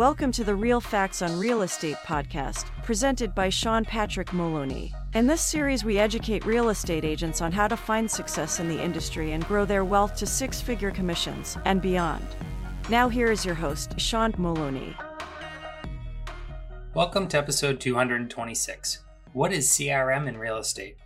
Welcome to the Real Facts on Real Estate podcast, presented by Sean Patrick Moloney. In this series, we educate real estate agents on how to find success in the industry and grow their wealth to six figure commissions and beyond. Now, here is your host, Sean Moloney. Welcome to episode 226. What is CRM in real estate?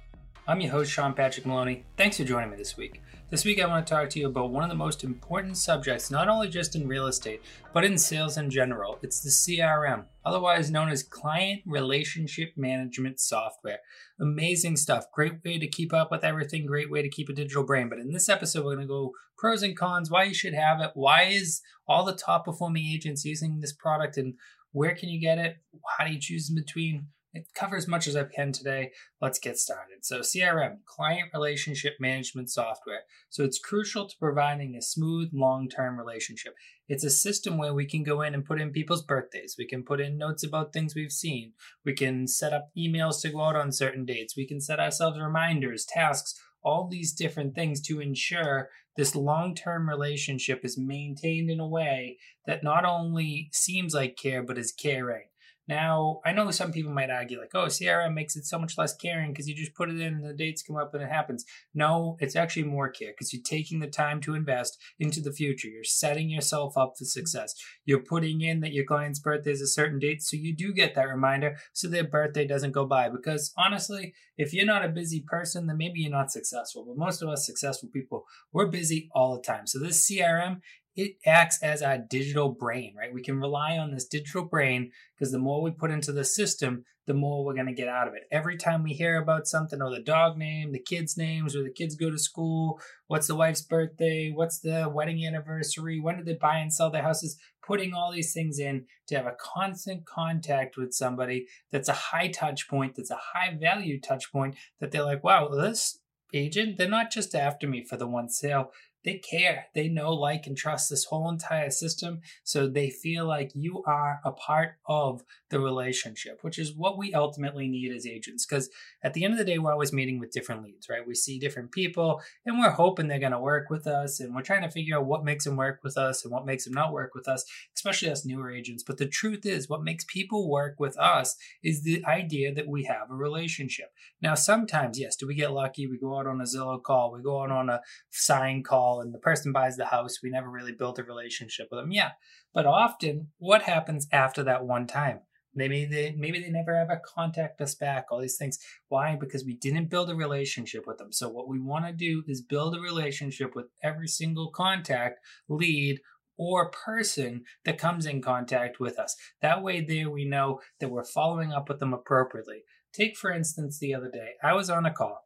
I'm your host, Sean Patrick Moloney. Thanks for joining me this week. This week, I want to talk to you about one of the most important subjects, not only just in real estate, but in sales in general. It's the CRM, otherwise known as Client Relationship Management Software. Amazing stuff. Great way to keep up with everything, great way to keep a digital brain. But in this episode, we're going to go pros and cons, why you should have it, why is all the top performing agents using this product, and where can you get it? How do you choose in between? It cover as much as I can today. Let's get started. So, CRM, Client Relationship Management Software. So, it's crucial to providing a smooth, long term relationship. It's a system where we can go in and put in people's birthdays. We can put in notes about things we've seen. We can set up emails to go out on certain dates. We can set ourselves reminders, tasks, all these different things to ensure this long term relationship is maintained in a way that not only seems like care, but is caring. Now, I know some people might argue, like, oh, CRM makes it so much less caring because you just put it in and the dates come up and it happens. No, it's actually more care because you're taking the time to invest into the future. You're setting yourself up for success. You're putting in that your client's birthday is a certain date, so you do get that reminder so their birthday doesn't go by. Because honestly, if you're not a busy person, then maybe you're not successful. But most of us successful people, we're busy all the time. So this CRM it acts as our digital brain, right? We can rely on this digital brain because the more we put into the system, the more we're going to get out of it. Every time we hear about something, or the dog name, the kids' names, or the kids go to school, what's the wife's birthday, what's the wedding anniversary, when did they buy and sell their houses, putting all these things in to have a constant contact with somebody that's a high touch point, that's a high value touch point, that they're like, wow, this agent, they're not just after me for the one sale they care. They know, like, and trust this whole entire system. So they feel like you are a part of the relationship, which is what we ultimately need as agents. Because at the end of the day, we're always meeting with different leads, right? We see different people and we're hoping they're going to work with us. And we're trying to figure out what makes them work with us and what makes them not work with us, especially us newer agents. But the truth is, what makes people work with us is the idea that we have a relationship. Now, sometimes, yes, do we get lucky? We go out on a Zillow call, we go out on a sign call and the person buys the house. We never really built a relationship with them. Yeah. But often what happens after that one time? Maybe they maybe they never ever contact us back, all these things. Why? Because we didn't build a relationship with them. So what we want to do is build a relationship with every single contact, lead, or person that comes in contact with us. That way there we know that we're following up with them appropriately. Take for instance the other day, I was on a call.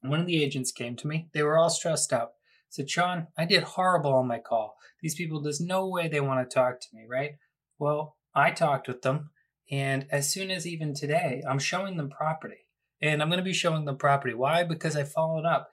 One of the agents came to me. They were all stressed out said, Sean, I did horrible on my call. These people, there's no way they want to talk to me, right? Well, I talked with them, and as soon as even today, I'm showing them property. And I'm going to be showing them property. Why? Because I followed up.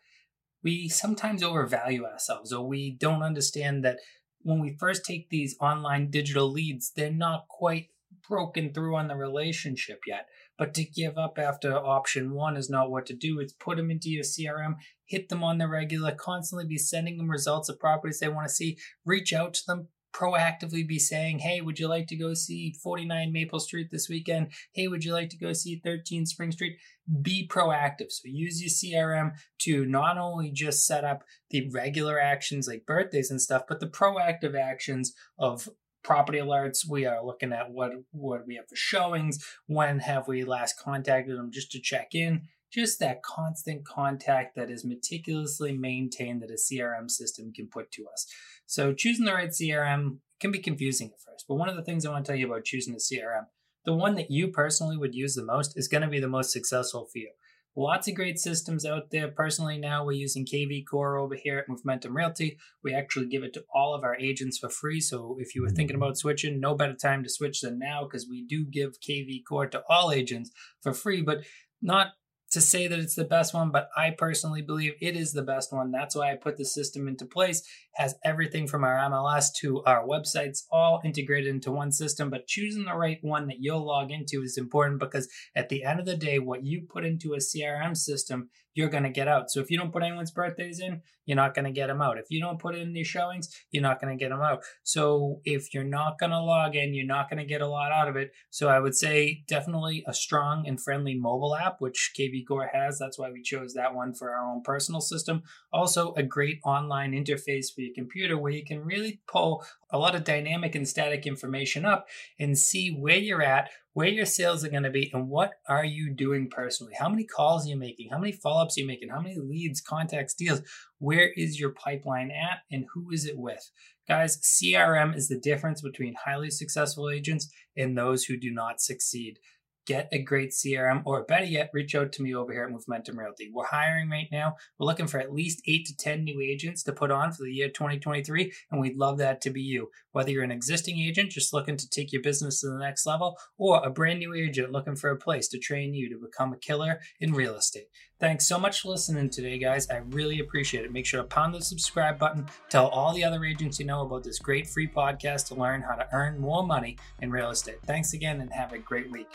We sometimes overvalue ourselves, or we don't understand that when we first take these online digital leads, they're not quite broken through on the relationship yet. But to give up after option one is not what to do. It's put them into your CRM, hit them on the regular, constantly be sending them results of properties they want to see, reach out to them, proactively be saying, Hey, would you like to go see 49 Maple Street this weekend? Hey, would you like to go see 13 Spring Street? Be proactive. So use your CRM to not only just set up the regular actions like birthdays and stuff, but the proactive actions of property alerts. We are looking at what what we have for showings. When have we last contacted them just to check in? Just that constant contact that is meticulously maintained that a CRM system can put to us. So choosing the right CRM can be confusing at first, but one of the things I want to tell you about choosing a CRM, the one that you personally would use the most is going to be the most successful for you. Lots of great systems out there. Personally, now we're using KV Core over here at Momentum Realty. We actually give it to all of our agents for free. So if you were mm-hmm. thinking about switching, no better time to switch than now because we do give KV Core to all agents for free, but not to say that it's the best one, but I personally believe it is the best one. That's why I put the system into place. has everything from our MLS to our websites all integrated into one system, but choosing the right one that you'll log into is important because at the end of the day, what you put into a CRM system, you're going to get out. So if you don't put anyone's birthdays in, you're not going to get them out. If you don't put in your showings, you're not going to get them out. So if you're not going to log in, you're not going to get a lot out of it. So I would say definitely a strong and friendly mobile app, which KV Core has. That's why we chose that one for our own personal system. Also, a great online interface for your computer where you can really pull a lot of dynamic and static information up and see where you're at, where your sales are going to be, and what are you doing personally. How many calls are you making? How many follow ups are you making? How many leads, contacts, deals? Where is your pipeline at, and who is it with? Guys, CRM is the difference between highly successful agents and those who do not succeed get a great CRM, or better yet, reach out to me over here at Momentum Realty. We're hiring right now. We're looking for at least eight to 10 new agents to put on for the year 2023, and we'd love that to be you. Whether you're an existing agent just looking to take your business to the next level, or a brand new agent looking for a place to train you to become a killer in real estate. Thanks so much for listening today, guys. I really appreciate it. Make sure to pound the subscribe button. Tell all the other agents you know about this great free podcast to learn how to earn more money in real estate. Thanks again and have a great week.